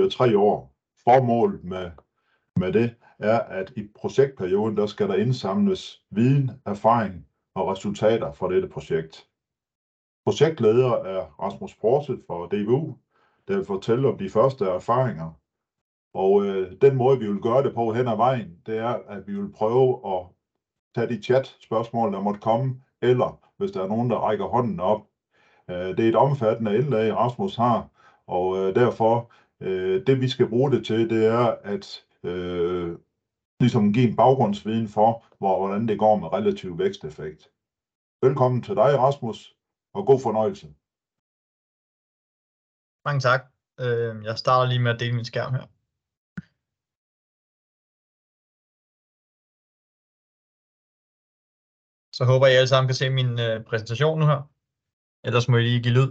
Det er tre år. Formålet med, med det er, at i projektperioden, der skal der indsamles viden, erfaring og resultater fra dette projekt. Projektleder er Rasmus Porset fra DVU, der vil fortælle om de første erfaringer. Og øh, den måde, vi vil gøre det på hen ad vejen, det er, at vi vil prøve at tage de chat-spørgsmål, der måtte komme, eller hvis der er nogen, der rækker hånden op. Øh, det er et omfattende indlæg, Rasmus har, og øh, derfor, øh, det vi skal bruge det til, det er at øh, ligesom give en baggrundsviden for, hvor, hvordan det går med relativ væksteffekt. Velkommen til dig, Rasmus, og god fornøjelse. Mange tak. Øh, jeg starter lige med at dele min skærm her. Så håber jeg alle sammen kan se min øh, præsentation nu her. Ellers må I lige give lyd.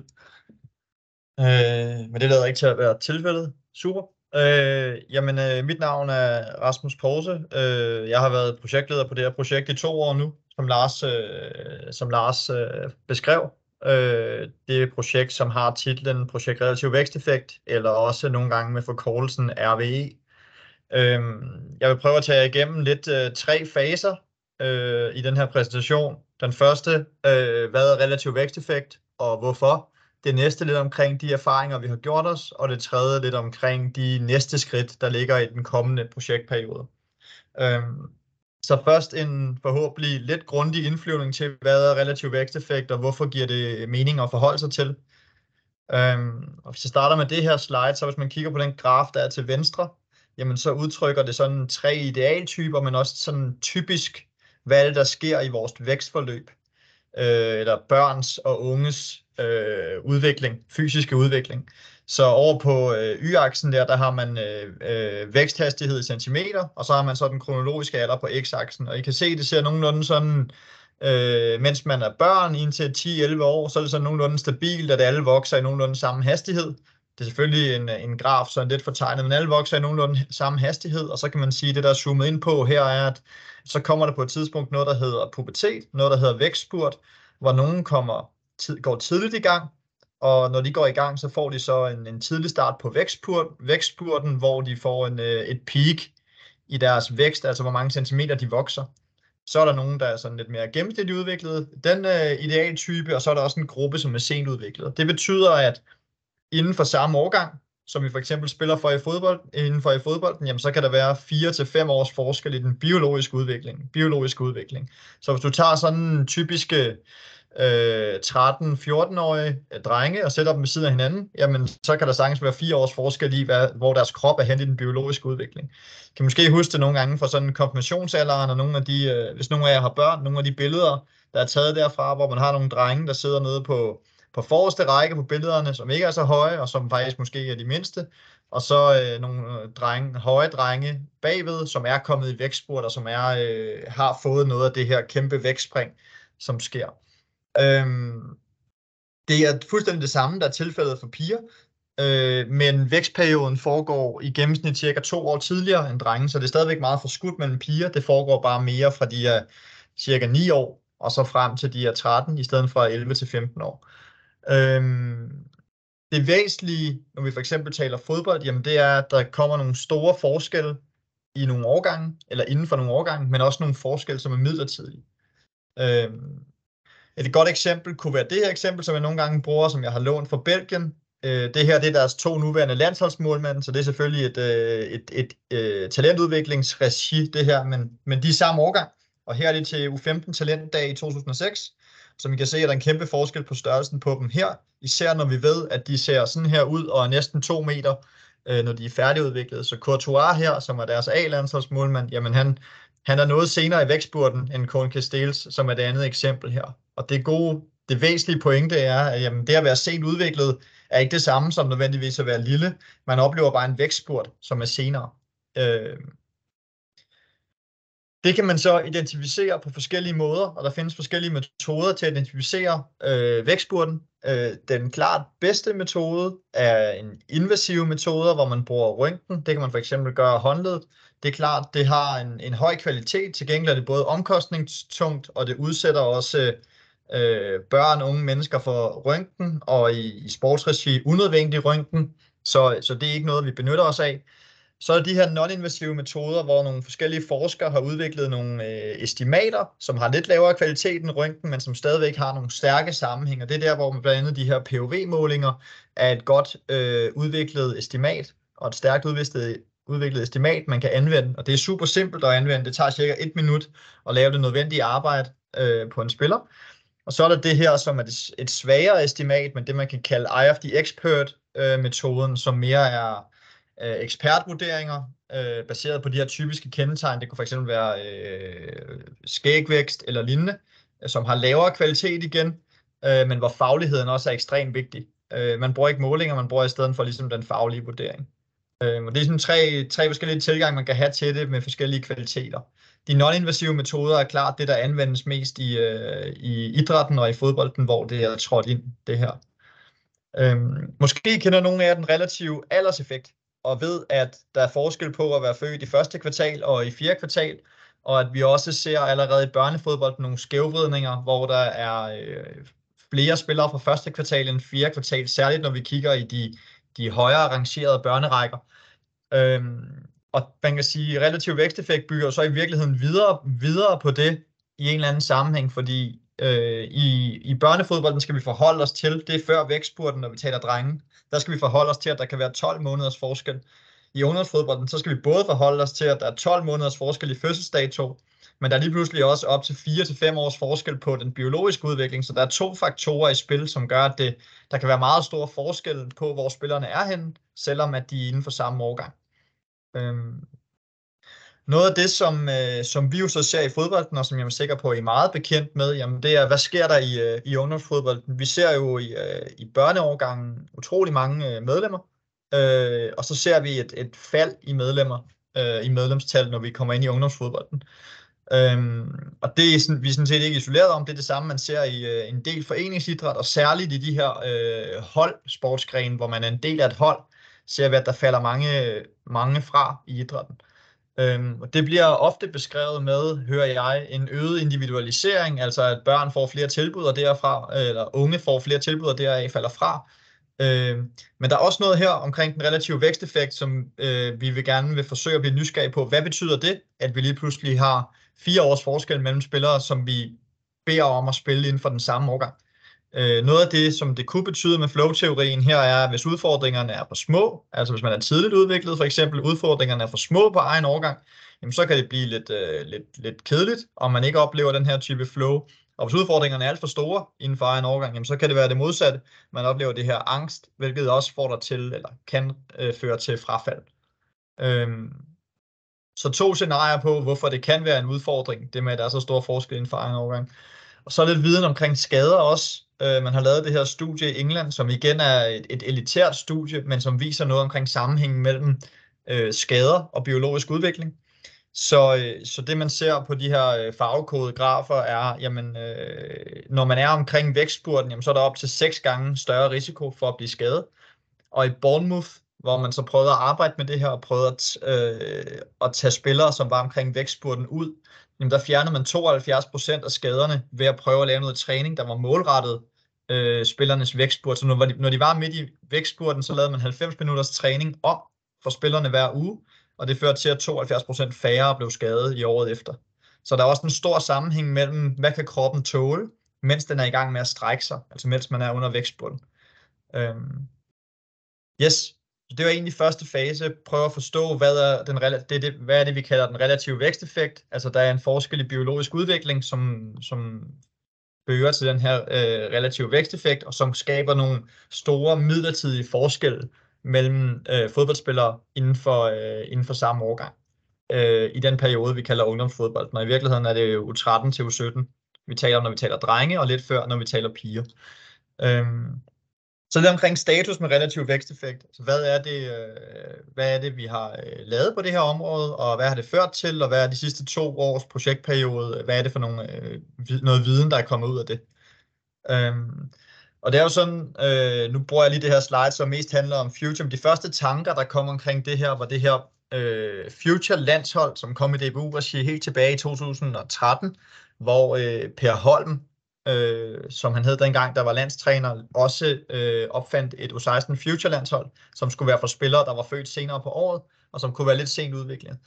Øh, men det lader ikke til at være tilfældet. Super. Øh, jamen, øh, mit navn er Rasmus Porse. Øh, jeg har været projektleder på det her projekt i to år nu, som Lars, øh, som Lars øh, beskrev. Øh, det er et projekt, som har titlen Projekt Relativ Væksteffekt, eller også nogle gange med forkortelsen RVE. Øh, jeg vil prøve at tage igennem lidt øh, tre faser øh, i den her præsentation. Den første, øh, hvad er relativ væksteffekt, og hvorfor? Det næste lidt omkring de erfaringer, vi har gjort os, og det tredje lidt omkring de næste skridt, der ligger i den kommende projektperiode. Øhm, så først en forhåbentlig lidt grundig indflyvning til, hvad er relativ væksteffekt, og hvorfor giver det mening at forholde sig til. Øhm, og hvis jeg starter med det her slide, så hvis man kigger på den graf, der er til venstre, jamen så udtrykker det sådan tre idealtyper, men også sådan typisk, hvad det der sker i vores vækstforløb, øh, eller børns og unges øh, udvikling, fysiske udvikling. Så over på øh, y-aksen der, der har man øh, øh, væksthastighed i centimeter, og så har man så den kronologiske alder på x-aksen. Og I kan se, det ser nogenlunde sådan, øh, mens man er børn indtil 10-11 år, så er det sådan nogenlunde stabilt, at alle vokser i nogenlunde samme hastighed. Det er selvfølgelig en, en graf, så lidt fortegnet, men alle vokser i nogenlunde samme hastighed, og så kan man sige, at det der er zoomet ind på her er, at så kommer der på et tidspunkt noget, der hedder pubertet, noget, der hedder vækstspurt, hvor nogen kommer tid, går tidligt i gang, og når de går i gang, så får de så en, en tidlig start på vækstpur, vækstpurten, hvor de får en, øh, et peak i deres vækst, altså hvor mange centimeter de vokser. Så er der nogen, der er sådan lidt mere gennemsnitligt udviklet, den øh, idealtype, og så er der også en gruppe, som er sent udviklet. Det betyder, at inden for samme årgang, som vi for eksempel spiller for i fodbold, inden for i fodbolden, jamen så kan der være 4 til 5 års forskel i den biologiske udvikling. Biologiske udvikling. Så hvis du tager sådan en typiske øh, øh, 13-14-årige øh, drenge og sætter dem ved siden af hinanden, jamen så kan der sagtens være fire års forskel i, hvad, hvor deres krop er hen i den biologiske udvikling. Kan måske huske det nogle gange fra sådan konfirmationsalderen, og nogle af de, øh, hvis nogle af jer har børn, nogle af de billeder, der er taget derfra, hvor man har nogle drenge, der sidder nede på, på forreste række på billederne, som ikke er så høje, og som faktisk måske er de mindste, og så øh, nogle øh, drenge, høje drenge bagved, som er kommet i vækstspurt, og som er, øh, har fået noget af det her kæmpe vækstspring, som sker. Øhm, det er fuldstændig det samme, der er tilfældet for piger, øh, men vækstperioden foregår i gennemsnit cirka to år tidligere end drenge, så det er stadigvæk meget forskudt mellem piger. Det foregår bare mere fra de er cirka 9 år, og så frem til de er 13, i stedet for 11 til 15 år. Øhm, det væsentlige, når vi for eksempel taler fodbold, jamen det er, at der kommer nogle store forskelle i nogle årgange, eller inden for nogle årgange, men også nogle forskelle, som er midlertidige. Øhm, et godt eksempel kunne være det her eksempel, som jeg nogle gange bruger, som jeg har lånt fra Belgien. Øh, det her det er deres to nuværende landsholdsmålmænd, så det er selvfølgelig et, øh, et, et, et talentudviklingsregi, det her, men, men de er samme årgang. Og her er det til U15 Talentdag i 2006. Som I kan se, er der en kæmpe forskel på størrelsen på dem her. Især når vi ved, at de ser sådan her ud og er næsten to meter, øh, når de er færdigudviklet. Så Courtois her, som er deres A-landsholdsmålmand, jamen han, han er noget senere i vækstburden end Colin Castells, som er det andet eksempel her. Og det gode, det væsentlige pointe er, at jamen, det at være sent udviklet, er ikke det samme som nødvendigvis at være lille. Man oplever bare en vækstspurt, som er senere. Øh, det kan man så identificere på forskellige måder, og der findes forskellige metoder til at identificere øh, vækstspurten. Øh, den klart bedste metode er en invasiv metode, hvor man bruger røntgen. Det kan man for eksempel gøre håndledet. Det er klart, det har en, en høj kvalitet. Til gengæld er det både omkostningstungt, og det udsætter også øh, børn og unge mennesker for røntgen, og i, i sportsregi unødvendig røntgen, så, så det er ikke noget, vi benytter os af. Så er de her non-invasive metoder, hvor nogle forskellige forskere har udviklet nogle øh, estimater, som har lidt lavere kvalitet end røntgen, men som stadigvæk har nogle stærke sammenhænge. det er der, hvor man blandt andet de her POV-målinger er et godt øh, udviklet estimat, og et stærkt udviklet, udviklet estimat, man kan anvende. Og det er super simpelt at anvende. Det tager cirka et minut at lave det nødvendige arbejde øh, på en spiller. Og så er der det her, som er et svagere estimat, men det man kan kalde Eye of the Expert-metoden, øh, som mere er øh, ekspertvurderinger, øh, baseret på de her typiske kendetegn. Det kunne fx være øh, skægvækst eller lignende, øh, som har lavere kvalitet igen, øh, men hvor fagligheden også er ekstremt vigtig. Øh, man bruger ikke målinger, man bruger i stedet for ligesom den faglige vurdering. Øhm, og det er sådan tre, tre forskellige tilgange, man kan have til det med forskellige kvaliteter. De non-invasive metoder er klart det, der anvendes mest i, øh, i idrætten og i fodbolden, hvor det er trådt ind, det her. Øhm, måske kender nogen af jer den relative alderseffekt, og ved, at der er forskel på at være født i første kvartal og i fjerde kvartal, og at vi også ser allerede i børnefodbold nogle skævvridninger, hvor der er øh, flere spillere fra første kvartal end fjerde kvartal, særligt når vi kigger i de, de højere rangerede børnerækker. Øhm, og man kan sige, at relativ væksteffekt bygger så i virkeligheden videre, videre på det i en eller anden sammenhæng, fordi øh, i, i børnefodbolden skal vi forholde os til, det er før vækstspurten, når vi taler drenge, der skal vi forholde os til, at der kan være 12 måneders forskel. I ungdomsfodbolden, så skal vi både forholde os til, at der er 12 måneders forskel i fødselsdato, men der er lige pludselig også op til 4-5 års forskel på den biologiske udvikling, så der er to faktorer i spil, som gør, at det, der kan være meget stor forskel på, hvor spillerne er henne, selvom at de er inden for samme årgang. Øhm, noget af det, som, øh, som vi jo så ser i fodbolden, og som jeg er sikker på, at I er meget bekendt med, jamen det er, hvad sker der i, øh, i ungdomsfodbolden? Vi ser jo i, øh, i børneårgangen utrolig mange øh, medlemmer, øh, og så ser vi et, et fald i medlemmer, øh, i medlemstal, når vi kommer ind i ungdomsfodbolden. Øhm, og det er sådan, vi er sådan set ikke isoleret om, det er det samme, man ser i øh, en del foreningsidræt, og særligt i de her øh, holdsportsgrene, hvor man er en del af et hold, ser vi, at der falder mange, mange fra i idrætten. Øhm, og det bliver ofte beskrevet med, hører jeg, en øget individualisering, altså at børn får flere tilbud og derfra, eller unge får flere tilbud og deraf falder fra. Øhm, men der er også noget her omkring den relative væksteffekt, som øh, vi vil gerne vil forsøge at blive nysgerrige på. Hvad betyder det, at vi lige pludselig har fire års forskel mellem spillere, som vi beder om at spille inden for den samme årgang? Øh, noget af det, som det kunne betyde med flow-teorien her, er, at hvis udfordringerne er for små, altså hvis man er tidligt udviklet, for eksempel udfordringerne er for små på egen årgang, jamen så kan det blive lidt, øh, lidt, lidt kedeligt, om man ikke oplever den her type flow. Og hvis udfordringerne er alt for store inden for egen årgang, jamen så kan det være det modsatte. Man oplever det her angst, hvilket også får dig til, eller kan øh, føre til frafald. Øhm, så to scenarier på, hvorfor det kan være en udfordring, det med, at der er så stor forskel inden for egen årgang. Og så lidt viden omkring skader også. Øh, man har lavet det her studie i England, som igen er et, et elitært studie, men som viser noget omkring sammenhængen mellem øh, skader og biologisk udvikling. Så, øh, så det man ser på de her øh, farvekodede grafer er, jamen, øh, når man er omkring vækstspurten, jamen, så er der op til seks gange større risiko for at blive skadet. Og i Bournemouth, hvor man så prøvede at arbejde med det her og prøvede at, øh, at tage spillere, som var omkring vækstspurten ud, jamen der fjernede man 72% af skaderne ved at prøve at lave noget træning, der var målrettet øh, spillernes vækstspurt. Så når de, når de var midt i vækstspurten, så lavede man 90 minutters træning om for spillerne hver uge, og det førte til, at 72% færre blev skadet i året efter. Så der er også en stor sammenhæng mellem, hvad kan kroppen tåle, mens den er i gang med at strække sig, altså mens man er under vækstbunden. Øhm. Yes, så det var egentlig første fase, prøve at forstå, hvad er, den, det, det, hvad er det, vi kalder den relative væksteffekt. Altså der er en forskel i biologisk udvikling, som, som fører til den her øh, relative væksteffekt, og som skaber nogle store midlertidige forskelle mellem øh, fodboldspillere inden for, øh, inden for samme årgang. Øh, I den periode, vi kalder ungdomsfodbold. Men i virkeligheden er det jo U13 til U17, vi taler om, når vi taler drenge, og lidt før, når vi taler piger. Øh, så det er omkring status med relativ væksteffekt. Så hvad er det, øh, hvad er det vi har øh, lavet på det her område, og hvad har det ført til, og hvad er de sidste to års projektperiode, hvad er det for nogle, øh, noget viden, der er kommet ud af det. Øhm, og det er jo sådan, øh, nu bruger jeg lige det her slide, som mest handler om Future, men de første tanker, der kom omkring det her, var det her øh, Future landshold, som kom i DBU og helt tilbage i 2013, hvor øh, Per Holm, øh, som han hed dengang, der var landstræner, også øh, opfandt et U16 Future landshold, som skulle være for spillere, der var født senere på året, og som kunne være lidt sent udviklet.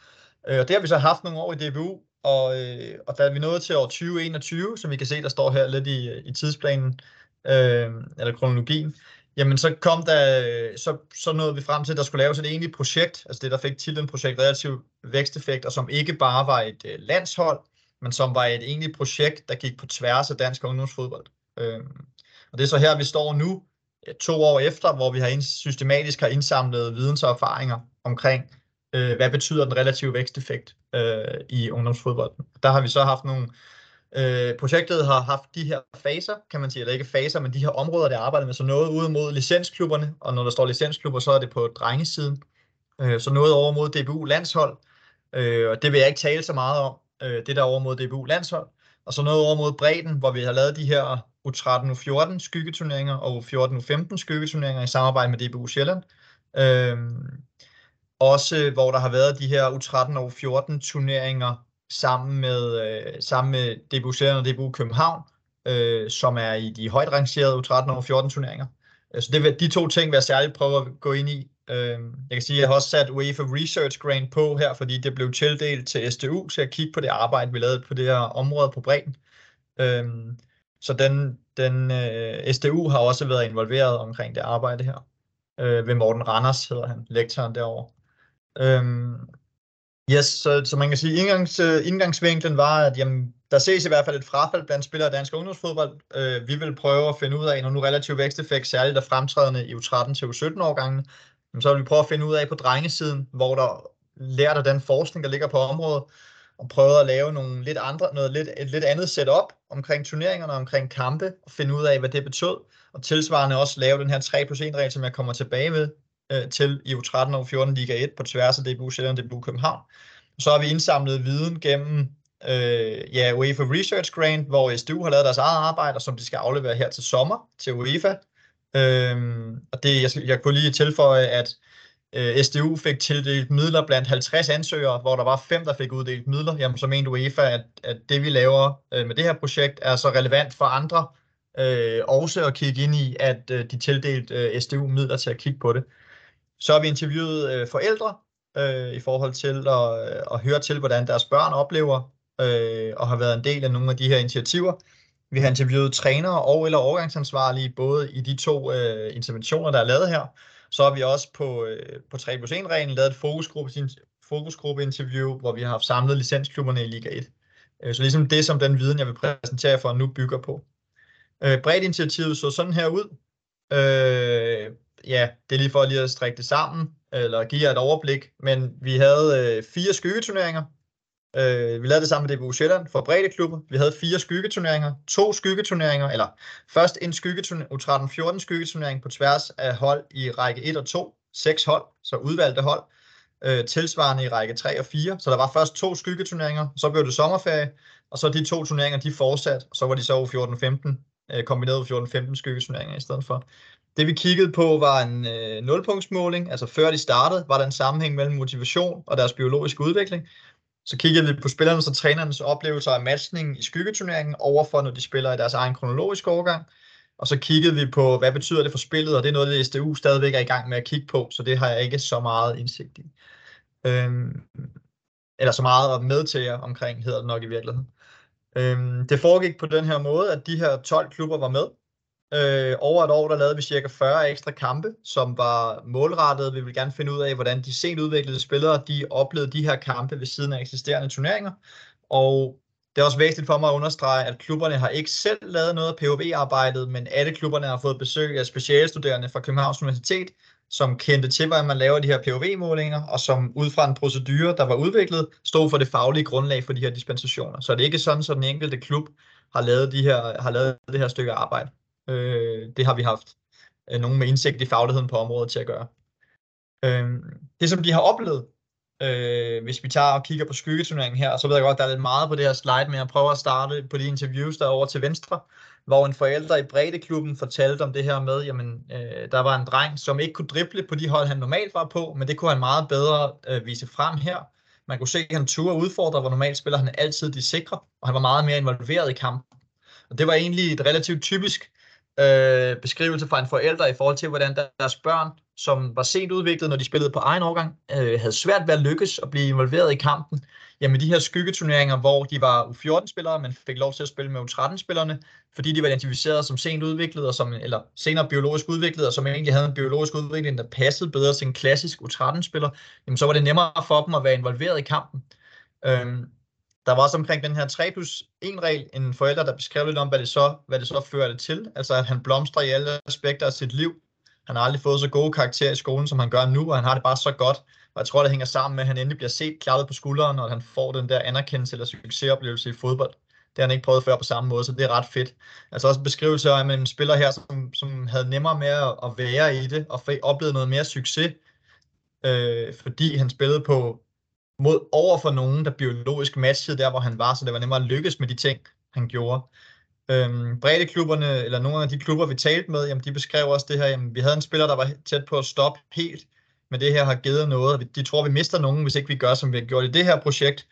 Øh, og det har vi så haft nogle år i DBU, og, øh, og da vi nåede til år 2021, som vi kan se, der står her lidt i, øh, i tidsplanen, øh, eller kronologien, jamen så kom der, øh, så, så nåede vi frem til, at der skulle laves et egentligt projekt, altså det, der fik titlen Projekt Relativ Væksteffekt, og som ikke bare var et øh, landshold, men som var et egentligt projekt, der gik på tværs af dansk ungdomsfodbold. Øh, og det er så her, vi står nu, to år efter, hvor vi har systematisk har indsamlet videns og erfaringer omkring, øh, hvad betyder den relative væksteffekt øh, i ungdomsfodbolden. Der har vi så haft nogle Øh, projektet har haft de her faser, kan man sige, eller ikke faser, men de her områder, der arbejder med, så noget ud mod licensklubberne, og når der står licensklubber, så er det på drengesiden. Øh, så noget over mod DBU landshold, øh, og det vil jeg ikke tale så meget om, øh, det der over mod DBU landshold, og så noget over mod bredden, hvor vi har lavet de her U13, U14 skyggeturneringer og U14, U15 skyggeturneringer i samarbejde med DBU Sjælland. Øh, også hvor der har været de her U13 og U14 turneringer sammen med, øh, sammen med DBU Sjælland og DBU København, øh, som er i de højt rangerede U13 og U14 turneringer. Øh, så det vil, de to ting vil jeg særligt prøve at gå ind i. Øh, jeg kan sige, at jeg har også sat UEFA Research Grant på her, fordi det blev tildelt til SDU, så jeg kigge på det arbejde, vi lavede på det her område på bredden. Øh, så den, den øh, SDU har også været involveret omkring det arbejde her. Øh, ved Morten Randers hedder han, lektoren derovre. Øh, Yes, så, så man kan sige, indgangs, øh, indgangsvinklen var, at jamen, der ses i hvert fald et frafald blandt spillere af dansk ungdomsfodbold. Øh, vi vil prøve at finde ud af, når nu relativ væksteffekt særligt er fremtrædende i U13 til U17 årgangen, så vil vi prøve at finde ud af på drengesiden, hvor der lærer der den forskning, der ligger på området, og prøve at lave nogle lidt andre, noget lidt, et lidt andet setup omkring turneringerne, omkring kampe, og finde ud af, hvad det betød, og tilsvarende også lave den her 3 plus 1 regel, som jeg kommer tilbage med øh, til i U13 og U14 Liga 1 på tværs af DBU Sjælland og DBU København. Så har vi indsamlet viden gennem øh, ja, UEFA Research Grant, hvor SDU har lavet deres eget arbejde, som de skal aflevere her til sommer til UEFA. Øhm, og det, jeg, jeg kunne lige tilføje, at øh, SDU fik tildelt midler blandt 50 ansøgere, hvor der var fem, der fik uddelt midler. Jamen, så mente UEFA, at, at det vi laver øh, med det her projekt er så relevant for andre øh, også at kigge ind i, at øh, de tildelte øh, SDU midler til at kigge på det. Så har vi interviewet øh, forældre øh, i forhold til at, øh, at høre til, hvordan deres børn oplever øh, og har været en del af nogle af de her initiativer. Vi har interviewet trænere og eller overgangsansvarlige både i de to øh, interventioner, der er lavet her. Så har vi også på, øh, på 3 plus 1 reglen lavet et fokusgruppe, fokusgruppe-interview, hvor vi har haft samlet licensklubberne i Liga 1. Øh, så ligesom det, som den viden, jeg vil præsentere for nu, bygger på. Øh, bredt initiativet så sådan her ud. Øh, ja, det er lige for lige at strække det sammen, eller give jer et overblik, men vi havde øh, fire skyggeturneringer. Øh, vi lavede det sammen med DBU Sjælland for brede klubber. Vi havde fire skyggeturneringer, to skyggeturneringer, eller først en skyggeturnering, U13-14 skyggeturnering på tværs af hold i række 1 og 2, seks hold, så udvalgte hold, øh, tilsvarende i række 3 og 4. Så der var først to skyggeturneringer, så blev det sommerferie, og så de to turneringer, de fortsat, og så var de så U14-15, øh, kombineret U14-15 skyggeturneringer i stedet for. Det vi kiggede på var en øh, nulpunktsmåling, altså før de startede, var der en sammenhæng mellem motivation og deres biologiske udvikling. Så kiggede vi på spillernes og trænernes oplevelser af matchningen i skyggeturneringen overfor, når de spiller i deres egen kronologiske overgang. Og så kiggede vi på, hvad betyder det for spillet, og det er noget, det SDU stadigvæk er i gang med at kigge på, så det har jeg ikke så meget indsigt i. Øhm, eller så meget med til jer omkring, hedder det nok i virkeligheden. Øhm, det foregik på den her måde, at de her 12 klubber var med, Øh, over et år, der lavede vi cirka 40 ekstra kampe, som var målrettet. Vi vil gerne finde ud af, hvordan de sent udviklede spillere, de oplevede de her kampe ved siden af eksisterende turneringer. Og det er også væsentligt for mig at understrege, at klubberne har ikke selv lavet noget af POV-arbejdet, men alle klubberne har fået besøg af specialstuderende fra Københavns Universitet, som kendte til, hvordan man laver de her POV-målinger, og som ud fra en procedure, der var udviklet, stod for det faglige grundlag for de her dispensationer. Så det er ikke sådan, at den enkelte klub har lavet, de her, har lavet det her stykke arbejde. Øh, det har vi haft øh, nogen med indsigt i fagligheden på området til at gøre. Øh, det som de har oplevet, øh, hvis vi tager og kigger på skyggeturneringen her, så ved jeg godt, der er lidt meget på det her slide, men jeg prøver at starte på de interviews, der er over til venstre, hvor en forælder i breddeklubben fortalte om det her med, jamen, øh, der var en dreng, som ikke kunne drible på de hold, han normalt var på, men det kunne han meget bedre øh, vise frem her. Man kunne se, at han turde udfordre, hvor normalt spiller han altid de sikre, og han var meget mere involveret i kampen. Og det var egentlig et relativt typisk øh, beskrivelse fra en forælder i forhold til, hvordan deres børn, som var sent udviklet, når de spillede på egen årgang, øh, havde svært ved at lykkes og blive involveret i kampen. Jamen de her skyggeturneringer, hvor de var U14-spillere, men fik lov til at spille med U13-spillerne, fordi de var identificeret som sent udviklet, og som, eller senere biologisk udviklet, og som egentlig havde en biologisk udvikling, der passede bedre til en klassisk U13-spiller, jamen så var det nemmere for dem at være involveret i kampen. Øhm, der var også omkring den her 3 plus 1 regel en forælder, der beskrev lidt om, hvad det så, hvad det så førte til. Altså at han blomstrer i alle aspekter af sit liv. Han har aldrig fået så gode karakterer i skolen, som han gør nu, og han har det bare så godt. Og jeg tror, det hænger sammen med, at han endelig bliver set klappet på skulderen, og han får den der anerkendelse eller succesoplevelse i fodbold. Det har han ikke prøvet før på samme måde, så det er ret fedt. Altså også en beskrivelse af en spiller her, som, som havde nemmere med at være i det, og oplevede noget mere succes, øh, fordi han spillede på mod over for nogen, der biologisk matchede der, hvor han var, så det var nemmere at lykkes med de ting, han gjorde. Øhm, klubberne, eller nogle af de klubber, vi talte med, jamen, de beskrev også det her, jamen, vi havde en spiller, der var tæt på at stoppe helt, men det her har givet noget, de tror, vi mister nogen, hvis ikke vi gør, som vi har gjort i det her projekt.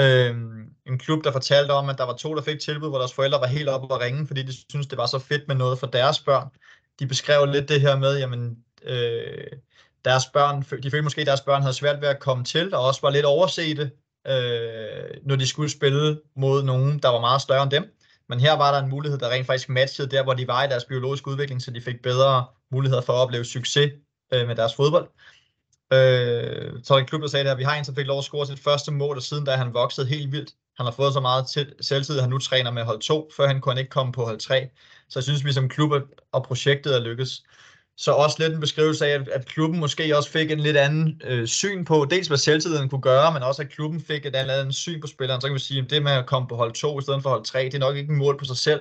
Øhm, en klub, der fortalte om, at der var to, der fik tilbud, hvor deres forældre var helt oppe og ringe, fordi de syntes, det var så fedt med noget for deres børn. De beskrev lidt det her med, jamen, øh, deres børn, de følte måske, at deres børn havde svært ved at komme til, og også var lidt oversete, øh, når de skulle spille mod nogen, der var meget større end dem. Men her var der en mulighed, der rent faktisk matchede der, hvor de var i deres biologiske udvikling, så de fik bedre muligheder for at opleve succes øh, med deres fodbold. Øh, så en klub, der sagde det her, vi har en, som fik lov at score sit første mål, og siden da han voksede helt vildt. Han har fået så meget til selvtid, at han nu træner med hold 2, før han kunne ikke komme på hold 3. Så jeg synes, vi som klub og projektet er lykkes. Så også lidt en beskrivelse af, at, at klubben måske også fik en lidt anden øh, syn på, dels hvad selvtiden kunne gøre, men også at klubben fik et andet syn på spilleren. Så kan vi sige, at det med at komme på hold 2 i stedet for hold 3, det er nok ikke en mål på sig selv,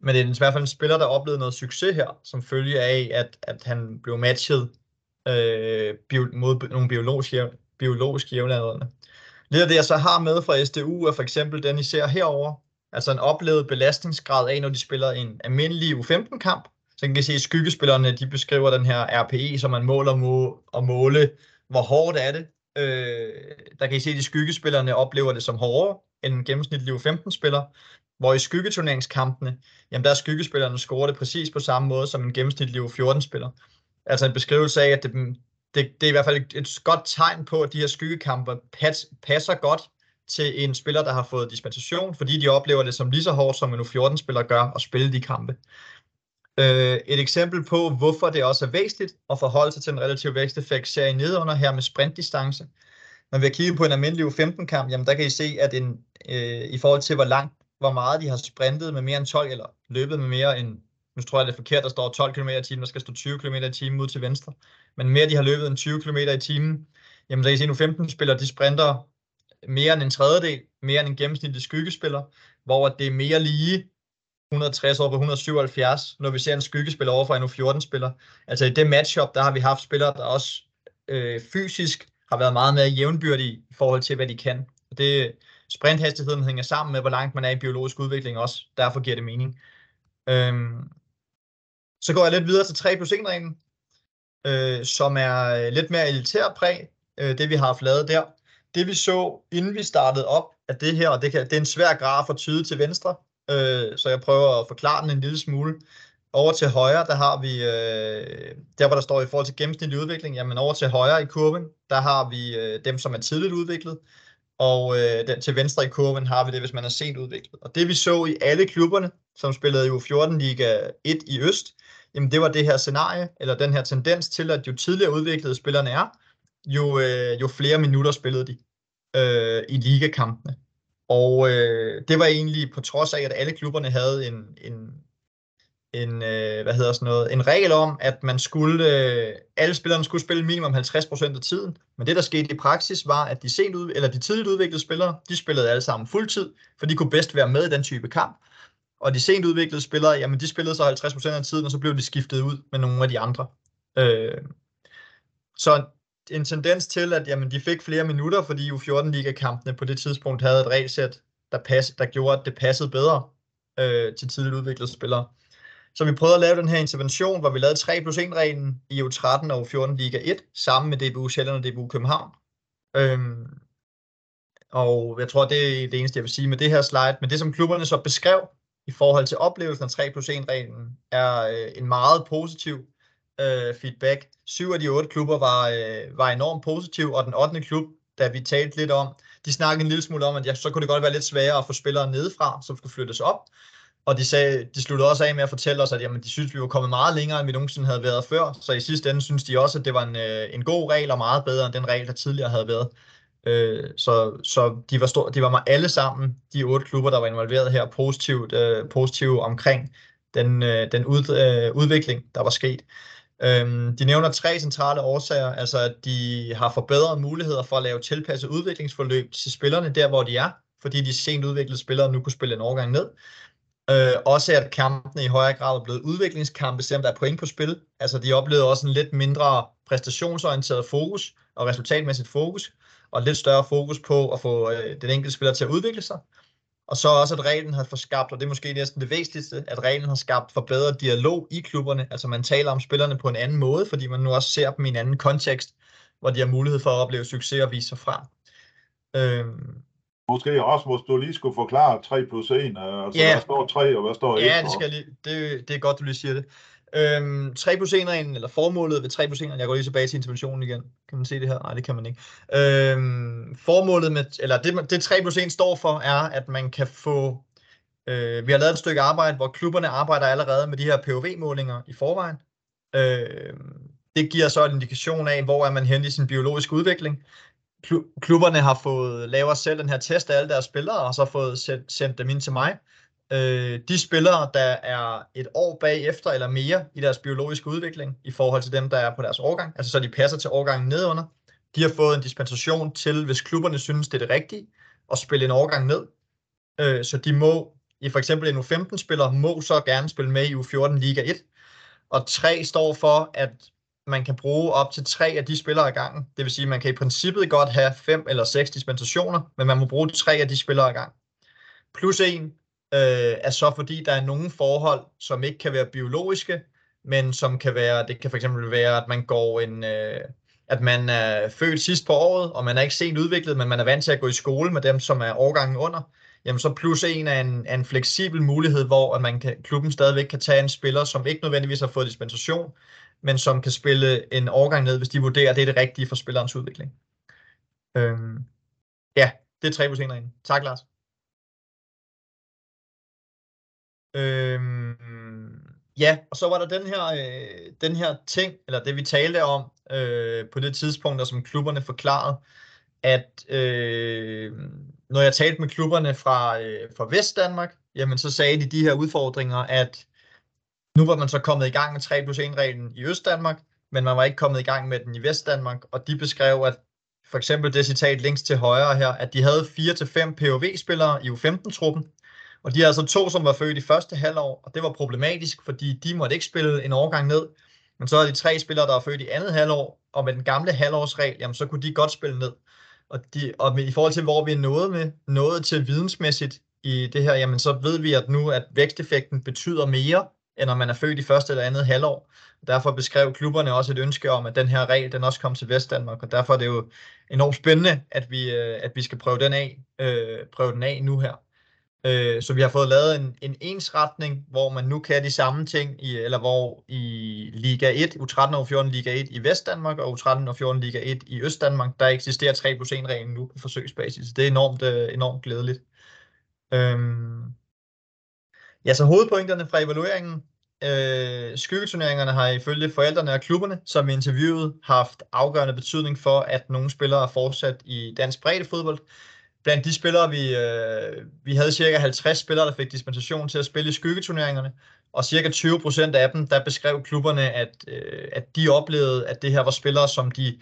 men det er i hvert fald en spiller, der oplevede noget succes her, som følge af, at, at han blev matchet øh, bio, mod nogle biologisk, biologisk jævnaldrende. Lidt af det, jeg så har med fra SDU, er for eksempel den, I ser herover, altså en oplevet belastningsgrad af, når de spiller en almindelig U15-kamp, så kan I se, at skyggespillerne de beskriver den her RPE, som man måler må, og måle, hvor hårdt er det. Øh, der kan I se, at de skyggespillerne oplever det som hårdere end en gennemsnitlig 15 spiller hvor i skyggeturneringskampene, jamen der er skyggespillerne scorer det præcis på samme måde som en gennemsnitlig 14-spiller. Altså en beskrivelse af, at det, det, det er i hvert fald et, et godt tegn på, at de her skyggekampe pas, passer godt til en spiller, der har fået dispensation, fordi de oplever det som lige så hårdt, som en U14-spiller gør at spille de kampe. Øh, et eksempel på, hvorfor det også er væsentligt at forholde sig til en relativ væksteffekt, ser I nedunder her med sprintdistance. Når vi har kigget på en almindelig U15-kamp, jamen der kan I se, at en, øh, i forhold til hvor langt, hvor meget de har sprintet med mere end 12, eller løbet med mere end, nu tror jeg det er forkert, der står 12 km i timen, der skal stå 20 km i timen ud til venstre, men mere de har løbet end 20 km i timen, jamen så kan I se, nu 15 spiller, de sprinter mere end en tredjedel, mere end en gennemsnitlig skyggespiller, hvor det er mere lige 160 over på 177, når vi ser en skyggespiller over for en U14-spiller. Altså i det matchup, der har vi haft spillere, der også øh, fysisk har været meget mere jævnbyrdige i forhold til, hvad de kan. Og det, sprinthastigheden hænger sammen med, hvor langt man er i biologisk udvikling også. Derfor giver det mening. Øhm, så går jeg lidt videre til 3 plus 1 reglen, øh, som er øh, lidt mere elitær præg, øh, det vi har lavet der. Det vi så, inden vi startede op, at det her, og det, kan, det er en svær graf at tyde til venstre, øh, så jeg prøver at forklare den en lille smule. Over til højre, der har vi, øh, der hvor der står i forhold til gennemsnitlig udvikling, jamen over til højre i kurven, der har vi øh, dem, som er tidligt udviklet, og øh, den, til venstre i kurven har vi det, hvis man er sent udviklet. Og det vi så i alle klubberne, som spillede i U14 Liga 1 i Øst, jamen det var det her scenarie, eller den her tendens til, at jo tidligere udviklede spillerne er, jo, øh, jo flere minutter spillede de øh, i ligakampene. Og øh, det var egentlig på trods af, at alle klubberne havde en, en, en, øh, hvad hedder sådan noget, en regel om, at man skulle, øh, alle spillerne skulle spille minimum 50% af tiden. Men det, der skete i praksis, var, at de, sent ud, eller de tidligt udviklede spillere, de spillede alle sammen fuldtid, for de kunne bedst være med i den type kamp. Og de sent udviklede spillere, jamen de spillede så 50% af tiden, og så blev de skiftet ud med nogle af de andre. Øh, så en tendens til, at jamen, de fik flere minutter, fordi U14-ligakampene på det tidspunkt havde et regelsæt, der, pass, der gjorde, at det passede bedre øh, til tidligt udviklede spillere. Så vi prøvede at lave den her intervention, hvor vi lavede 3 plus 1 reglen i U13 og U14 Liga 1, sammen med DBU Sjælland og DBU København. Øhm, og jeg tror, det er det eneste, jeg vil sige med det her slide. Men det, som klubberne så beskrev, i forhold til oplevelsen af 3 plus 1 reglen er øh, en meget positiv øh, feedback. Syv af de otte klubber var, øh, var enormt positive, og den ottende klub, da vi talte lidt om, de snakkede en lille smule om, at ja, så kunne det godt være lidt sværere at få spillere nedefra, som skulle flyttes op. Og de, sagde, de sluttede også af med at fortælle os, at jamen, de synes, vi var kommet meget længere, end vi nogensinde havde været før. Så i sidste ende synes de også, at det var en, øh, en god regel, og meget bedre end den regel, der tidligere havde været. Øh, så så de, var stor, de var alle sammen, de otte klubber, der var involveret her, positivt, øh, positive omkring den, øh, den ud, øh, udvikling, der var sket. Øhm, de nævner tre centrale årsager, altså at de har forbedret muligheder for at lave tilpasset udviklingsforløb til spillerne der, hvor de er, fordi de sent udviklede spillere nu kunne spille en overgang ned. Øh, også at kampene i højere grad er blevet udviklingskampe, selvom der er point på spil. Altså de oplevede også en lidt mindre præstationsorienteret fokus og resultatmæssigt fokus, og lidt større fokus på at få øh, den enkelte spiller til at udvikle sig. Og så også, at reglen har skabt, og det er måske næsten det væsentligste, at reglen har skabt forbedret dialog i klubberne. Altså man taler om spillerne på en anden måde, fordi man nu også ser dem i en anden kontekst, hvor de har mulighed for at opleve succes og vise sig frem. Øhm, Måske Rasmus, du lige skulle forklare 3 plus 1, altså Ja. hvad står 3 og hvad står 1 ja, det, skal lige, det, det er godt, du lige siger det. Øhm, 3 plus 1 reglen, eller formålet ved 3 plus 1 jeg går lige tilbage til interventionen igen. Kan man se det her? Nej, det kan man ikke. Øhm, formålet med, eller det, det 3 plus 1 står for, er, at man kan få, øh, vi har lavet et stykke arbejde, hvor klubberne arbejder allerede med de her POV-målinger i forvejen. Øh, det giver så en indikation af, hvor er man henne i sin biologiske udvikling. Klubberne har fået lavet selv den her test af alle deres spillere, og så fået sendt, sendt dem ind til mig. Øh, de spillere, der er et år bagefter eller mere i deres biologiske udvikling, i forhold til dem, der er på deres årgang, altså så de passer til årgangen nedunder, de har fået en dispensation til, hvis klubberne synes, det er det rigtige, at spille en årgang ned. Øh, så de må, i for eksempel en U15-spiller, må så gerne spille med i U14 Liga 1. Og 3 står for, at man kan bruge op til tre af de spillere ad gangen. Det vil sige, at man kan i princippet godt have fem eller seks dispensationer, men man må bruge tre af de spillere ad gang. Plus en øh, er så fordi, der er nogle forhold, som ikke kan være biologiske, men som kan være, det kan for eksempel være, at man går en, øh, at man er født sidst på året, og man er ikke sent udviklet, men man er vant til at gå i skole med dem, som er årgangen under, jamen så plus en er en, er en fleksibel mulighed, hvor at man kan, klubben stadigvæk kan tage en spiller, som ikke nødvendigvis har fået dispensation, men som kan spille en årgang ned, hvis de vurderer, at det er det rigtige for spillerens udvikling. Øhm, ja, det er tre plus en. Tak, Lars. Øhm, ja, og så var der den her, øh, den her ting, eller det vi talte om øh, på det tidspunkt, og som klubberne forklarede, at øh, når jeg talte med klubberne fra, øh, fra Vestdanmark, jamen så sagde de de her udfordringer, at nu var man så kommet i gang med 3 plus 1 reglen i Østdanmark, men man var ikke kommet i gang med den i Vestdanmark, og de beskrev, at for eksempel det citat links til højre her, at de havde 4-5 POV-spillere i U15-truppen, og de havde altså to, som var født i første halvår, og det var problematisk, fordi de måtte ikke spille en overgang ned, men så havde de tre spillere, der var født i andet halvår, og med den gamle halvårsregel, jamen så kunne de godt spille ned. Og, de, og med, i forhold til, hvor vi er nået med, nået til vidensmæssigt i det her, jamen så ved vi at nu, at væksteffekten betyder mere, end når man er født i første eller andet halvår. Derfor beskrev klubberne også et ønske om, at den her regel, den også kom til Vestdanmark, og derfor er det jo enormt spændende, at vi, øh, at vi skal prøve den af, øh, prøve den af nu her. Øh, så vi har fået lavet en, en ensretning, hvor man nu kan de samme ting, i, eller hvor i Liga 1, U13 og U14 Liga 1 i Vestdanmark, og U13 og U14 Liga 1 i Østdanmark, der eksisterer 3 plus 1 reglen nu på forsøgsbasis. Det er enormt, øh, enormt glædeligt. Øhm. Ja, så hovedpointerne fra evalueringen. Øh, skyggeturneringerne har ifølge forældrene og klubberne, som interviewet, haft afgørende betydning for, at nogle spillere er fortsat i dansk breddefodbold. Blandt de spillere, vi, øh, vi havde cirka 50 spillere, der fik dispensation til at spille i skyggeturneringerne, og cirka 20% af dem, der beskrev klubberne, at, øh, at de oplevede, at det her var spillere, som de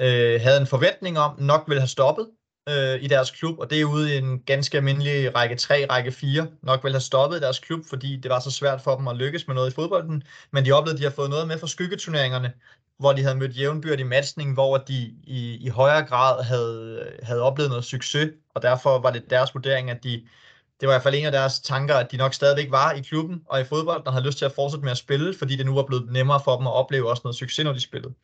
øh, havde en forventning om, nok ville have stoppet øh, i deres klub, og det er ude i en ganske almindelig række 3, række 4, nok vel have stoppet deres klub, fordi det var så svært for dem at lykkes med noget i fodbolden, men de oplevede, at de har fået noget med fra skyggeturneringerne, hvor de havde mødt jævnbyrd i matchning, hvor de i, i højere grad havde, havde oplevet noget succes, og derfor var det deres vurdering, at de, det var i hvert fald en af deres tanker, at de nok stadigvæk var i klubben og i fodbold, og havde lyst til at fortsætte med at spille, fordi det nu var blevet nemmere for dem at opleve også noget succes, når de spillede.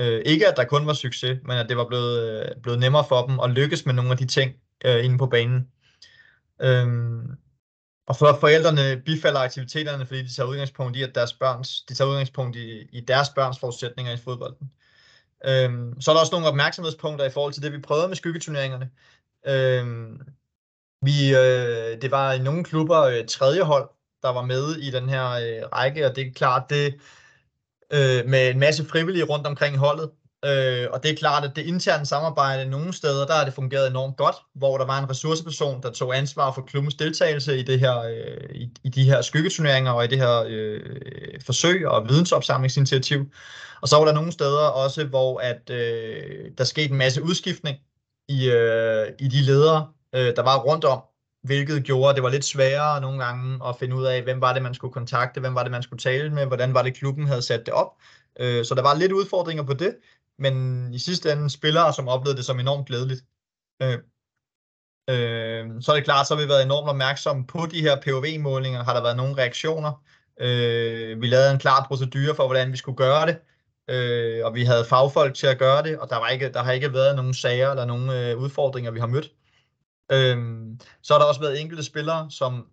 Øh, ikke at der kun var succes, men at det var blevet, øh, blevet nemmere for dem at lykkes med nogle af de ting øh, inde på banen. Øh, og for forældrene bifalder aktiviteterne, fordi de tager udgangspunkt i, at deres børns, de tager udgangspunkt i, i deres børns forudsætninger i fodbolden. Øhm, så er der også nogle opmærksomhedspunkter i forhold til det, vi prøvede med skyggeturneringerne. Øhm, vi, øh, det var i nogle klubber øh, tredje hold, der var med i den her øh, række, og det er klart, det øh, med en masse frivillige rundt omkring holdet, Øh, og det er klart, at det interne samarbejde nogle steder, der har det fungeret enormt godt, hvor der var en ressourceperson, der tog ansvar for klubbens deltagelse i, det her, øh, i, i de her skyggeturneringer og i det her øh, forsøg og vidensopsamlingsinitiativ. Og så var der nogle steder også, hvor at, øh, der skete en masse udskiftning i, øh, i de ledere, øh, der var rundt om, hvilket gjorde, at det var lidt sværere nogle gange at finde ud af, hvem var det, man skulle kontakte, hvem var det, man skulle tale med, hvordan var det, klubben havde sat det op. Øh, så der var lidt udfordringer på det, men i sidste ende spillere, som oplevede det som enormt glædeligt. Øh, øh, så er det klart, så har vi været enormt opmærksomme på de her POV-målinger. Har der været nogle reaktioner? Øh, vi lavede en klar procedure for, hvordan vi skulle gøre det, øh, og vi havde fagfolk til at gøre det, og der, var ikke, der har ikke været nogen sager eller nogen øh, udfordringer, vi har mødt. Øhm, så har der også været enkelte spillere, som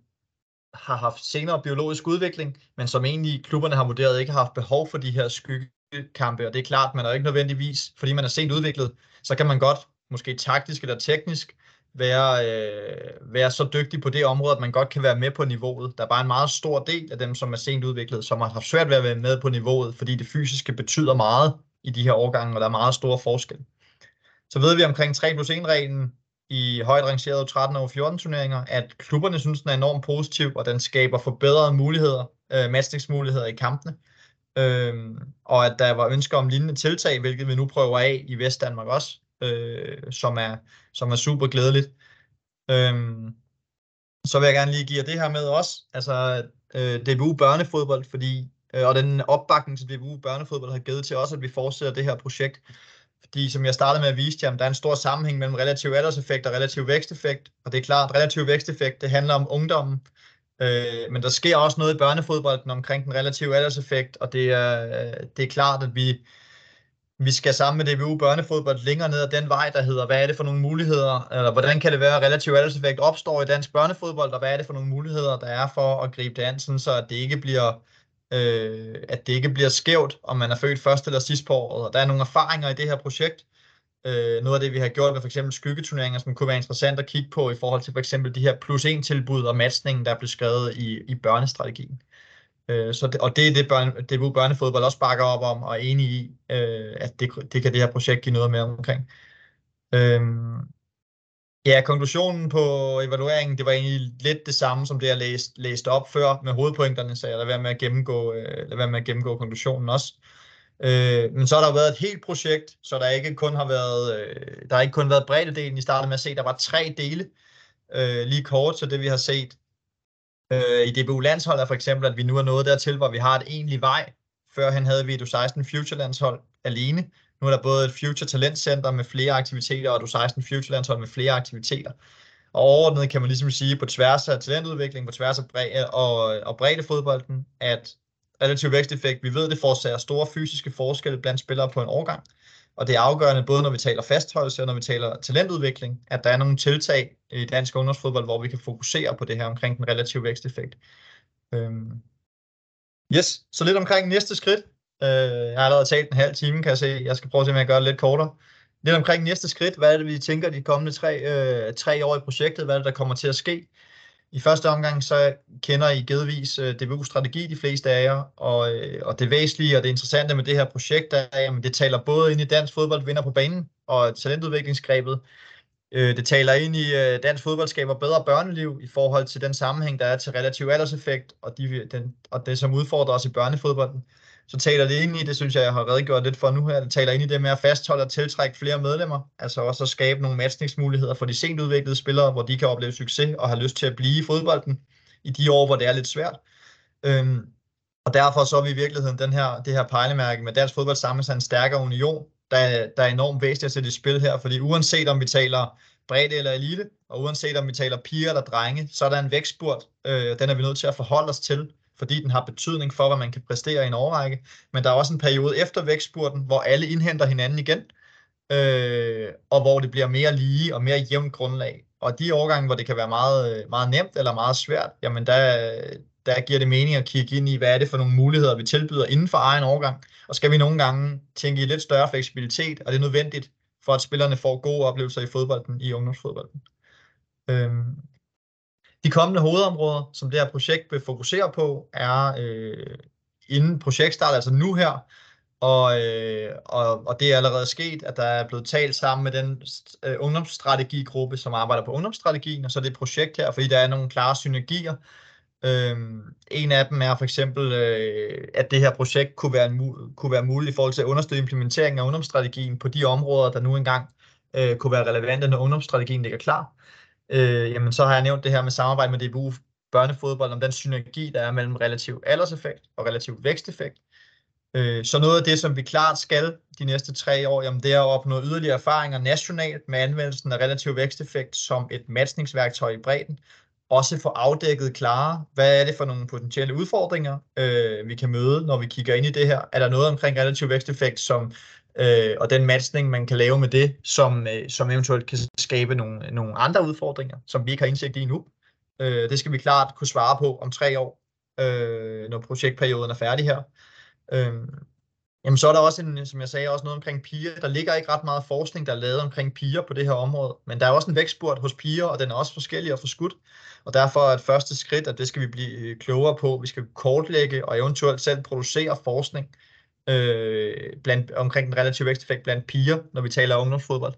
har haft senere biologisk udvikling, men som egentlig klubberne har vurderet ikke har haft behov for de her skyggekampe. og det er klart, man er ikke nødvendigvis, fordi man er sent udviklet, så kan man godt, måske taktisk eller teknisk, være, øh, være så dygtig på det område, at man godt kan være med på niveauet. Der er bare en meget stor del af dem, som er sent udviklet, som har haft svært ved at være med på niveauet, fordi det fysiske betyder meget i de her årgange, og der er meget store forskel. Så ved vi omkring 3 plus 1 reglen i højt rangerede 13 og 14 turneringer, at klubberne synes, den er enormt positiv, og den skaber forbedrede muligheder, øh, matchningsmuligheder i kampene øh, og at der var ønsker om lignende tiltag, hvilket vi nu prøver af i Vestdanmark også, øh, som, er, som er super glædeligt. Øh, så vil jeg gerne lige give jer det her med også, altså øh, DBU børnefodbold, fordi, øh, og den opbakning til DBU børnefodbold har givet til os, at vi fortsætter det her projekt, fordi som jeg startede med at vise jer, der er en stor sammenhæng mellem relativ alderseffekt og relativ væksteffekt, og det er klart, at relativ væksteffekt, det handler om ungdommen, Øh, men der sker også noget i børnefodbolden omkring den relative alderseffekt, og det er, det er klart, at vi, vi skal sammen med DBU børnefodbold længere ned ad den vej, der hedder, hvad er det for nogle muligheder, eller hvordan kan det være, at relativ alderseffekt opstår i dansk børnefodbold, og hvad er det for nogle muligheder, der er for at gribe det an, sådan, så at det ikke bliver øh, at det ikke bliver skævt, om man er født først eller sidst på året. Og der er nogle erfaringer i det her projekt, Øh, noget af det, vi har gjort med for eksempel skyggeturneringer, som kunne være interessant at kigge på i forhold til for eksempel de her plus en tilbud og matchningen, der blev skrevet i, i børnestrategien. Øh, så det, og det er det, børne, det Børnefodbold også bakker op om og er enig i, øh, at det, det kan det her projekt give noget mere omkring. Øh, ja, konklusionen på evalueringen, det var egentlig lidt det samme, som det, jeg læste, læste op før med hovedpointerne, så jeg lader være med at gennemgå, øh, lad være med at gennemgå konklusionen også. Øh, men så har der jo været et helt projekt, så der ikke kun har været, øh, der har ikke kun været breddedelen. I startede med at se, der var tre dele, øh, lige kort, så det vi har set øh, i DBU landshold er for eksempel, at vi nu er nået dertil, hvor vi har et egentlig vej. Førhen havde vi et U16 Future landshold alene. Nu er der både et Future Talent Center med flere aktiviteter, og du 16 Future landshold med flere aktiviteter. Og overordnet kan man ligesom sige, på tværs af talentudvikling, på tværs af bredde og, og bredde fodbolden, at relativ væksteffekt. Vi ved, det forårsager store fysiske forskelle blandt spillere på en årgang. Og det er afgørende, både når vi taler fastholdelse og når vi taler talentudvikling, at der er nogle tiltag i dansk ungdomsfodbold, hvor vi kan fokusere på det her omkring den relative væksteffekt. Øhm. Yes, så lidt omkring næste skridt. Øh, jeg har allerede talt en halv time, kan jeg se. Jeg skal prøve at se, om jeg kan gøre det lidt kortere. Lidt omkring næste skridt. Hvad er det, vi tænker de kommende tre, øh, tre år i projektet? Hvad er det, der kommer til at ske? I første omgang så kender I givetvis øh, DBU's strategi de fleste af jer, og, øh, og det væsentlige og det interessante med det her projekt er, at det taler både ind i dansk fodbold vinder på banen og talentudviklingsgrebet. Øh, det taler ind i øh, dansk fodbold skaber bedre børneliv i forhold til den sammenhæng, der er til relativ alderseffekt og, de, den, og det, som udfordrer os i børnefodbolden så taler det ind i, det synes jeg, jeg har redegjort lidt for nu her, det taler ind i det med at fastholde og tiltrække flere medlemmer, altså også at skabe nogle matchningsmuligheder for de sent udviklede spillere, hvor de kan opleve succes og have lyst til at blive i fodbolden i de år, hvor det er lidt svært. Øhm, og derfor så er vi i virkeligheden den her, det her pejlemærke med dansk fodbold sammen en stærkere union, der, der er enormt væsentligt at sætte i spil her, fordi uanset om vi taler bredde eller elite, og uanset om vi taler piger eller drenge, så er der en vækstspurt, øh, den er vi nødt til at forholde os til, fordi den har betydning for, hvad man kan præstere i en overrække. Men der er også en periode efter vækstspurten, hvor alle indhenter hinanden igen, øh, og hvor det bliver mere lige og mere jævnt grundlag. Og de overgange, hvor det kan være meget, meget nemt eller meget svært, jamen der, der giver det mening at kigge ind i, hvad er det for nogle muligheder, vi tilbyder inden for egen overgang. Og skal vi nogle gange tænke i lidt større fleksibilitet, og det er nødvendigt for, at spillerne får gode oplevelser i fodbolden, i ungdomsfodbolden. Øhm, de kommende hovedområder, som det her projekt vil fokusere på, er øh, inden projektstart, altså nu her, og, øh, og, og det er allerede sket, at der er blevet talt sammen med den øh, ungdomsstrategigruppe, som arbejder på ungdomsstrategien, og så det projekt her, fordi der er nogle klare synergier. Øhm, en af dem er for eksempel, øh, at det her projekt kunne være, en, kunne være muligt i forhold til at understøtte implementeringen af ungdomsstrategien på de områder, der nu engang øh, kunne være relevante, når ungdomsstrategien ligger klar øh, jamen så har jeg nævnt det her med samarbejde med DBU børnefodbold, om den synergi, der er mellem relativ alderseffekt og relativ væksteffekt. Øh, så noget af det, som vi klart skal de næste tre år, jamen det er at opnå yderligere erfaringer nationalt med anvendelsen af relativ væksteffekt som et matchningsværktøj i bredden. Også få afdækket klare, hvad er det for nogle potentielle udfordringer, øh, vi kan møde, når vi kigger ind i det her. Er der noget omkring relativ væksteffekt, som øh, og den matchning, man kan lave med det, som, øh, som eventuelt kan skabe nogle, nogle andre udfordringer, som vi ikke har indsigt i nu. Øh, det skal vi klart kunne svare på om tre år, øh, når projektperioden er færdig her. Øh, jamen så er der også, en, som jeg sagde, også noget omkring piger. Der ligger ikke ret meget forskning, der er lavet omkring piger på det her område, men der er også en vækstspurt hos piger, og den er også forskellig og forskudt. Og derfor er et første skridt, at det skal vi blive øh, klogere på. Vi skal kortlægge og eventuelt selv producere forskning, øh, øh, blandt, omkring den relative væksteffekt blandt piger, når vi taler om ungdomsfodbold.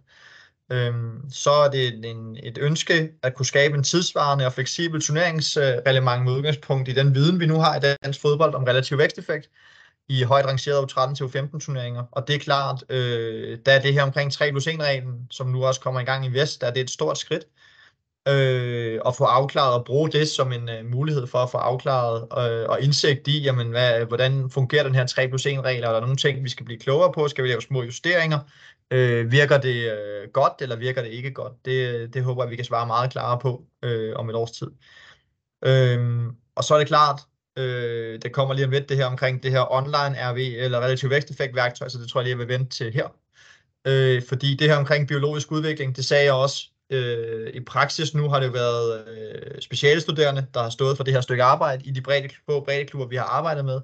Øhm, så er det en, et ønske at kunne skabe en tidsvarende og fleksibel turneringsreglement med udgangspunkt i den viden, vi nu har i dansk fodbold om relativ væksteffekt i højt rangerede U13 til U15 turneringer. Og det er klart, øh, da det her omkring 3 plus 1 reglen, som nu også kommer i gang i Vest, der er det et stort skridt øh, øh, og få afklaret og bruge det som en øh, mulighed for at få afklaret øh, og indsigt i, jamen, hvad, hvordan fungerer den her 3 plus 1 regel, er der nogle ting, vi skal blive klogere på, skal vi lave små justeringer, øh, virker det øh, godt, eller virker det ikke godt, det, øh, det håber jeg, vi kan svare meget klarere på øh, om et års tid. Øh, og så er det klart, øh, det kommer lige om lidt det her omkring det her online RV, eller relativ væksteffekt værktøj, så det tror jeg lige, jeg vil vente til her. Øh, fordi det her omkring biologisk udvikling, det sagde jeg også Øh, I praksis nu har det været øh, specialstuderende, der har stået for det her stykke arbejde i de brede, få breddeklubber, vi har arbejdet med.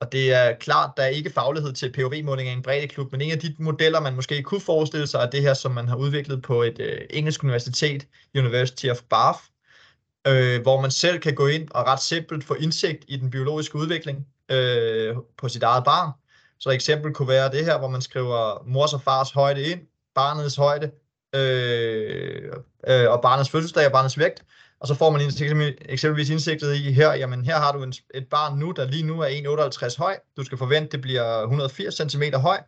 Og det er klart, der er ikke faglighed til POV-måling af en breddeklub, men en af de modeller, man måske kunne forestille sig, er det her, som man har udviklet på et øh, engelsk universitet, University of Bath, øh, hvor man selv kan gå ind og ret simpelt få indsigt i den biologiske udvikling øh, på sit eget barn. Så et eksempel kunne være det her, hvor man skriver mors og fars højde ind, barnets højde, øh, øh, og barnets fødselsdag og barnets vægt, og så får man eksempelvis indsigtet i her, jamen her har du en, et barn nu, der lige nu er 1,58 høj, du skal forvente, det bliver 180 cm høj,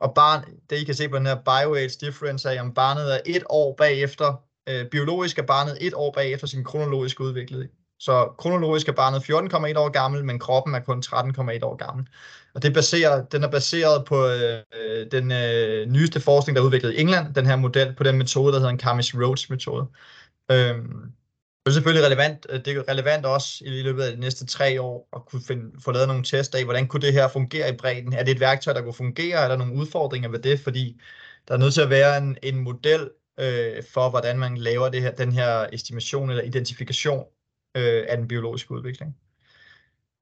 og barn, det I kan se på den her bioage difference, er, at barnet er et år bagefter, øh, biologisk er barnet et år bagefter sin kronologiske udvikling. Så kronologisk er barnet 14,1 år gammel, men kroppen er kun 13,1 år gammel. Og det baserer, den er baseret på øh, den øh, nyeste forskning, der er udviklet i England, den her model, på den metode, der hedder en Camis-Rhodes metode. Øhm, det er selvfølgelig relevant, øh, det er relevant også i løbet af de næste tre år at kunne finde, få lavet nogle tests af, hvordan kunne det her fungere i bredden? Er det et værktøj, der kunne fungere? Er der nogle udfordringer ved det? Fordi der er nødt til at være en, en model øh, for, hvordan man laver det her, den her estimation eller identifikation øh, af den biologiske udvikling.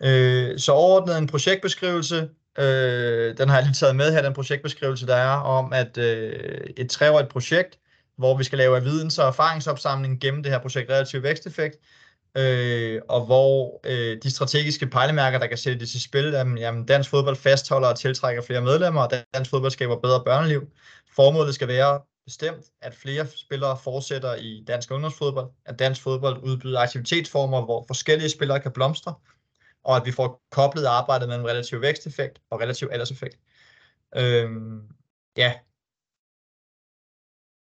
Øh, så overordnet en projektbeskrivelse, øh, den har jeg lige taget med her, den projektbeskrivelse, der er om, at øh, et treårigt projekt, hvor vi skal lave videns- og erfaringsopsamling gennem det her projekt Relativ Væksteffekt, øh, og hvor øh, de strategiske pejlemærker, der kan sættes i spil, jamen, jamen dansk fodbold fastholder og tiltrækker flere medlemmer, og dansk fodbold skaber bedre børneliv. Formålet skal være bestemt, at flere spillere fortsætter i dansk ungdomsfodbold, at dansk fodbold udbyder aktivitetsformer, hvor forskellige spillere kan blomstre, og at vi får koblet arbejdet mellem relativ væksteffekt og relativ alderseffekt. Øhm, ja.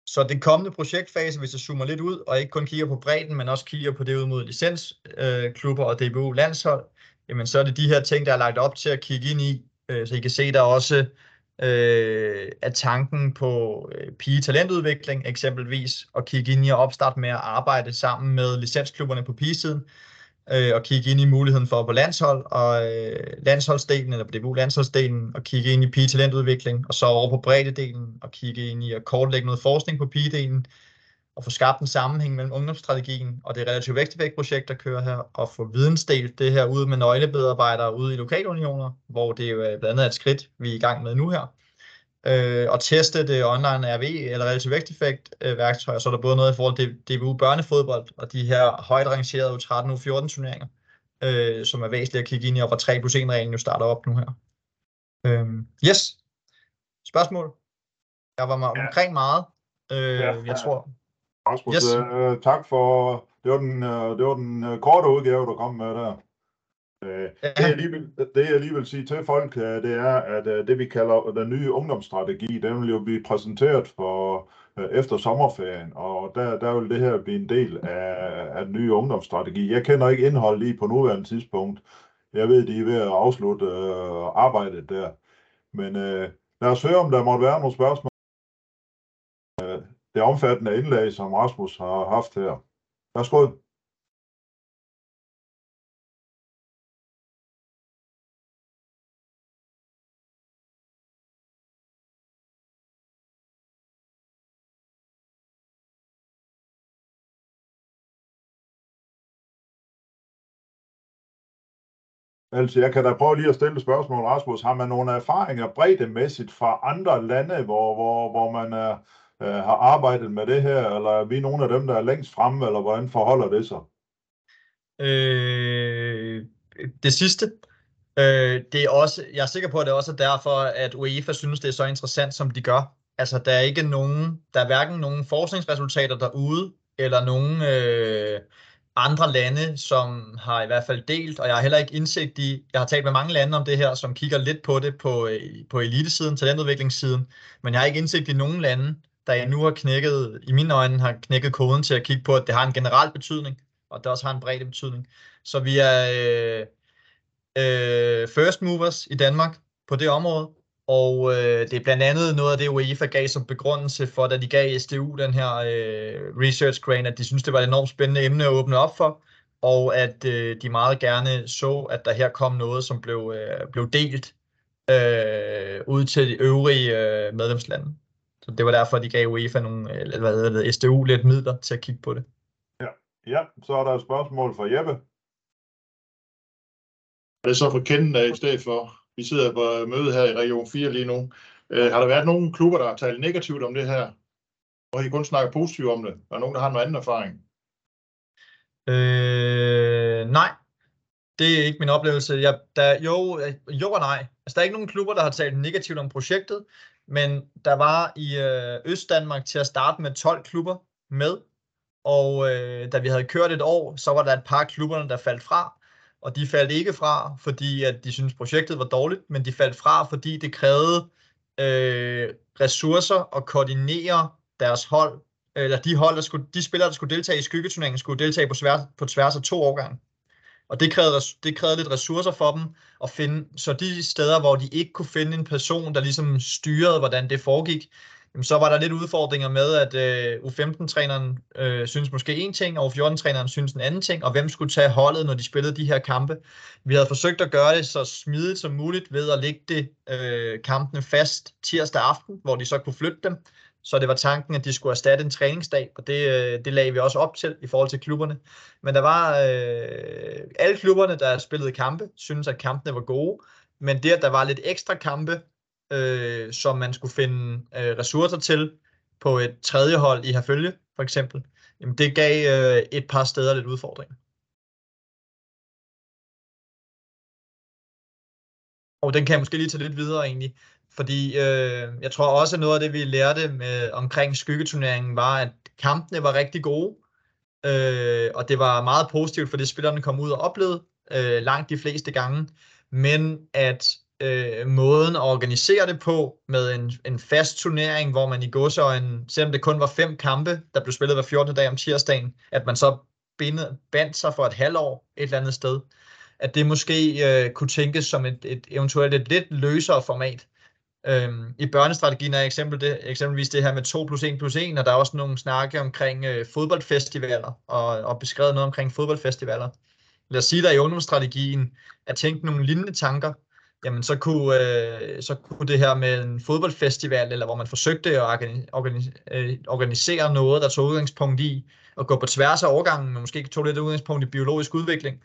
Så den kommende projektfase, hvis jeg zoomer lidt ud, og ikke kun kigger på bredden, men også kigger på det ud mod licensklubber øh, og DBU landshold, jamen så er det de her ting, der er lagt op til at kigge ind i. Øh, så I kan se, der også øh, er tanken på øh, pige-talentudvikling eksempelvis, og kigge ind i at opstarte med at arbejde sammen med licensklubberne på pigesiden, øh, og kigge ind i muligheden for på landshold og øh, landsholdsdelen, eller på DBU landsholdsdelen, og kigge ind i pige-talentudvikling, og så over på breddedelen, og kigge ind i at kortlægge noget forskning på pigedelen, at få skabt en sammenhæng mellem ungdomsstrategien og det relative væksteffektprojekt, der kører her, og få vidensdelt det her ud med nøglebedarbejdere ude i lokalunioner, hvor det jo blandt andet er et skridt, vi er i gang med nu her. Øh, og teste det online RV eller relativ væksteffekt øh, værktøjer, så er der både noget i forhold til DBU børnefodbold og de her højt rangerede U13 U14 turneringer, øh, som er væsentligt at kigge ind i, og hvor 3 plus 1 reglen jo starter op nu her. Øh, yes. Spørgsmål? Jeg var omkring meget. Øh, ja, jeg tror. Rasmus, yes. øh, tak for, det var den, øh, det var den øh, korte udgave, du kom med der. Øh, ja. det, jeg lige vil, det jeg lige vil sige til folk, øh, det er, at øh, det vi kalder den nye ungdomsstrategi, den vil jo blive præsenteret for øh, efter sommerferien, og der, der vil det her blive en del af, af den nye ungdomsstrategi. Jeg kender ikke indhold lige på nuværende tidspunkt. Jeg ved, de er ved at afslutte øh, arbejdet der. Men øh, lad os høre, om der måtte være nogle spørgsmål. Det omfattende indlæg, som Rasmus har haft her. Værsgo. Altså, jeg kan da prøve lige at stille et spørgsmål, Rasmus. Har man nogle erfaringer breddemæssigt fra andre lande, hvor, hvor, hvor man er, øh, har arbejdet med det her, eller er vi nogle af dem, der er længst fremme, eller hvordan forholder det sig? Øh, det sidste. Øh, det er også, jeg er sikker på, at det også er derfor, at UEFA synes, det er så interessant, som de gør. Altså, der er ikke nogen, der er hverken nogen forskningsresultater derude, eller nogen øh, andre lande, som har i hvert fald delt, og jeg har heller ikke indsigt i, jeg har talt med mange lande om det her, som kigger lidt på det på, øh, på elitesiden, talentudviklingssiden, men jeg har ikke indsigt i nogen lande, der nu har knækket, i mine øjne har knækket koden til at kigge på, at det har en generel betydning, og det også har en bred betydning. Så vi er øh, øh, first movers i Danmark på det område, og øh, det er blandt andet noget af det, UEFA gav som begrundelse for, da de gav SDU den her øh, research grant, at de synes det var et enormt spændende emne at åbne op for, og at øh, de meget gerne så, at der her kom noget, som blev, øh, blev delt øh, ud til de øvrige øh, medlemslande. Så det var derfor, de gav UEFA nogle, eller hvad hedder det, SDU lidt midler til at kigge på det. Ja, ja så er der et spørgsmål fra Jeppe. Det er så for kendt i stedet for vi sidder på møde her i Region 4 lige nu. Øh, har der været nogle klubber, der har talt negativt om det her? Og har I kun snakket positivt om det? Er der nogen, der har noget anden erfaring? Øh, nej, det er ikke min oplevelse. Jeg, der, jo, jo og nej. Altså, der er ikke nogen klubber, der har talt negativt om projektet, men der var i øh, Østdanmark til at starte med 12 klubber med, og øh, da vi havde kørt et år, så var der et par klubberne, der faldt fra, og de faldt ikke fra, fordi at de syntes projektet var dårligt, men de faldt fra, fordi det krævede øh, ressourcer at koordinere deres hold, eller de hold, der skulle, de spillere, der skulle deltage i skyggeturneringen, skulle deltage på, svær, på tværs af to årgange. Og det krævede, det krævede lidt ressourcer for dem at finde, så de steder, hvor de ikke kunne finde en person, der ligesom styrede, hvordan det foregik, jamen, så var der lidt udfordringer med, at øh, U15-træneren øh, synes måske en ting, og U14-træneren synes en anden ting, og hvem skulle tage holdet, når de spillede de her kampe. Vi havde forsøgt at gøre det så smidigt som muligt ved at lægge det, øh, kampene fast tirsdag aften, hvor de så kunne flytte dem. Så det var tanken, at de skulle erstatte en træningsdag, og det, øh, det lagde vi også op til i forhold til klubberne. Men der var øh, alle klubberne, der spillede kampe, synes at kampene var gode, men det, at der var lidt ekstra kampe, øh, som man skulle finde øh, ressourcer til på et tredje hold i Herfølge, for eksempel, jamen det gav øh, et par steder lidt udfordringer. Og den kan jeg måske lige tage lidt videre egentlig, fordi øh, jeg tror også, at noget af det, vi lærte med, omkring skyggeturneringen, var, at kampene var rigtig gode, øh, og det var meget positivt, for det spillerne kom ud og oplevede øh, langt de fleste gange, men at øh, måden at organisere det på med en, en fast turnering, hvor man i godsøjen, selvom det kun var fem kampe, der blev spillet hver 14. dag om tirsdagen, at man så bindet, bandt sig for et halvår et eller andet sted. At det måske øh, kunne tænkes som et, et eventuelt et lidt løsere format. Øhm, I børnestrategien er eksempel det, eksempelvis det her med 2 plus 1 plus 1, og der er også nogle snakke omkring øh, fodboldfestivaler, og, og beskrevet noget omkring fodboldfestivaler. Lad os sige, der i ungdomsstrategien er tænkt nogle lignende tanker, jamen så kunne, øh, så kunne det her med en fodboldfestival, eller hvor man forsøgte at organi- organi- øh, organisere noget, der tog udgangspunkt i at gå på tværs af overgangen, men måske tog lidt udgangspunkt i biologisk udvikling,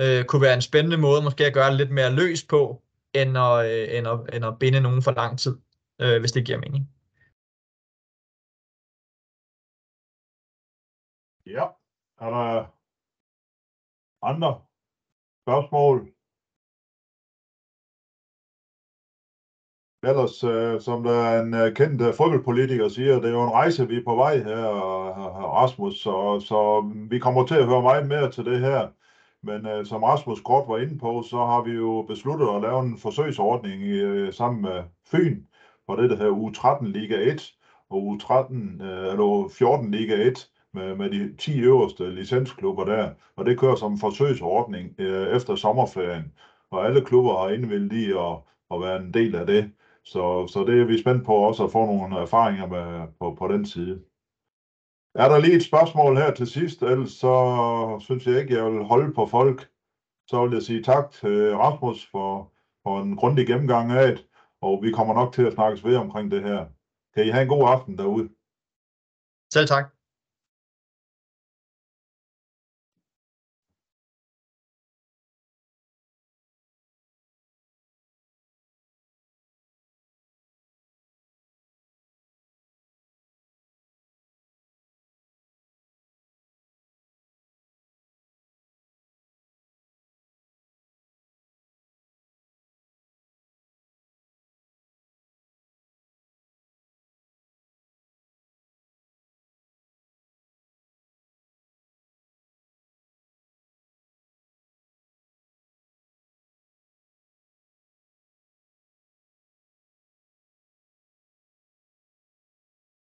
øh, kunne være en spændende måde måske at gøre det lidt mere løs på, end at, øh, end at, end at binde nogen for lang tid, øh, hvis det giver mening. Ja, er der andre spørgsmål? Ellers, øh, som der er en øh, kendt øh, fodboldpolitiker siger, det er jo en rejse, vi er på vej her, Rasmus, så, så vi kommer til at høre meget mere til det her. Men øh, som Rasmus kort var inde på, så har vi jo besluttet at lave en forsøgsordning øh, sammen med Fyn for det, der hedder U13 Liga 1 og U13, øh, eller 14 Liga 1 med, med de 10 øverste licensklubber der. Og det kører som en forsøgsordning øh, efter sommerferien. Og alle klubber har indvildt i at, at være en del af det. Så, så det er vi spændt på også at få nogle erfaringer med, på, på den side. Er der lige et spørgsmål her til sidst, ellers så synes jeg ikke, jeg vil holde på folk. Så vil jeg sige tak til Rasmus for, for en grundig gennemgang af det, og vi kommer nok til at snakkes ved omkring det her. Kan I have en god aften derude? Selv tak.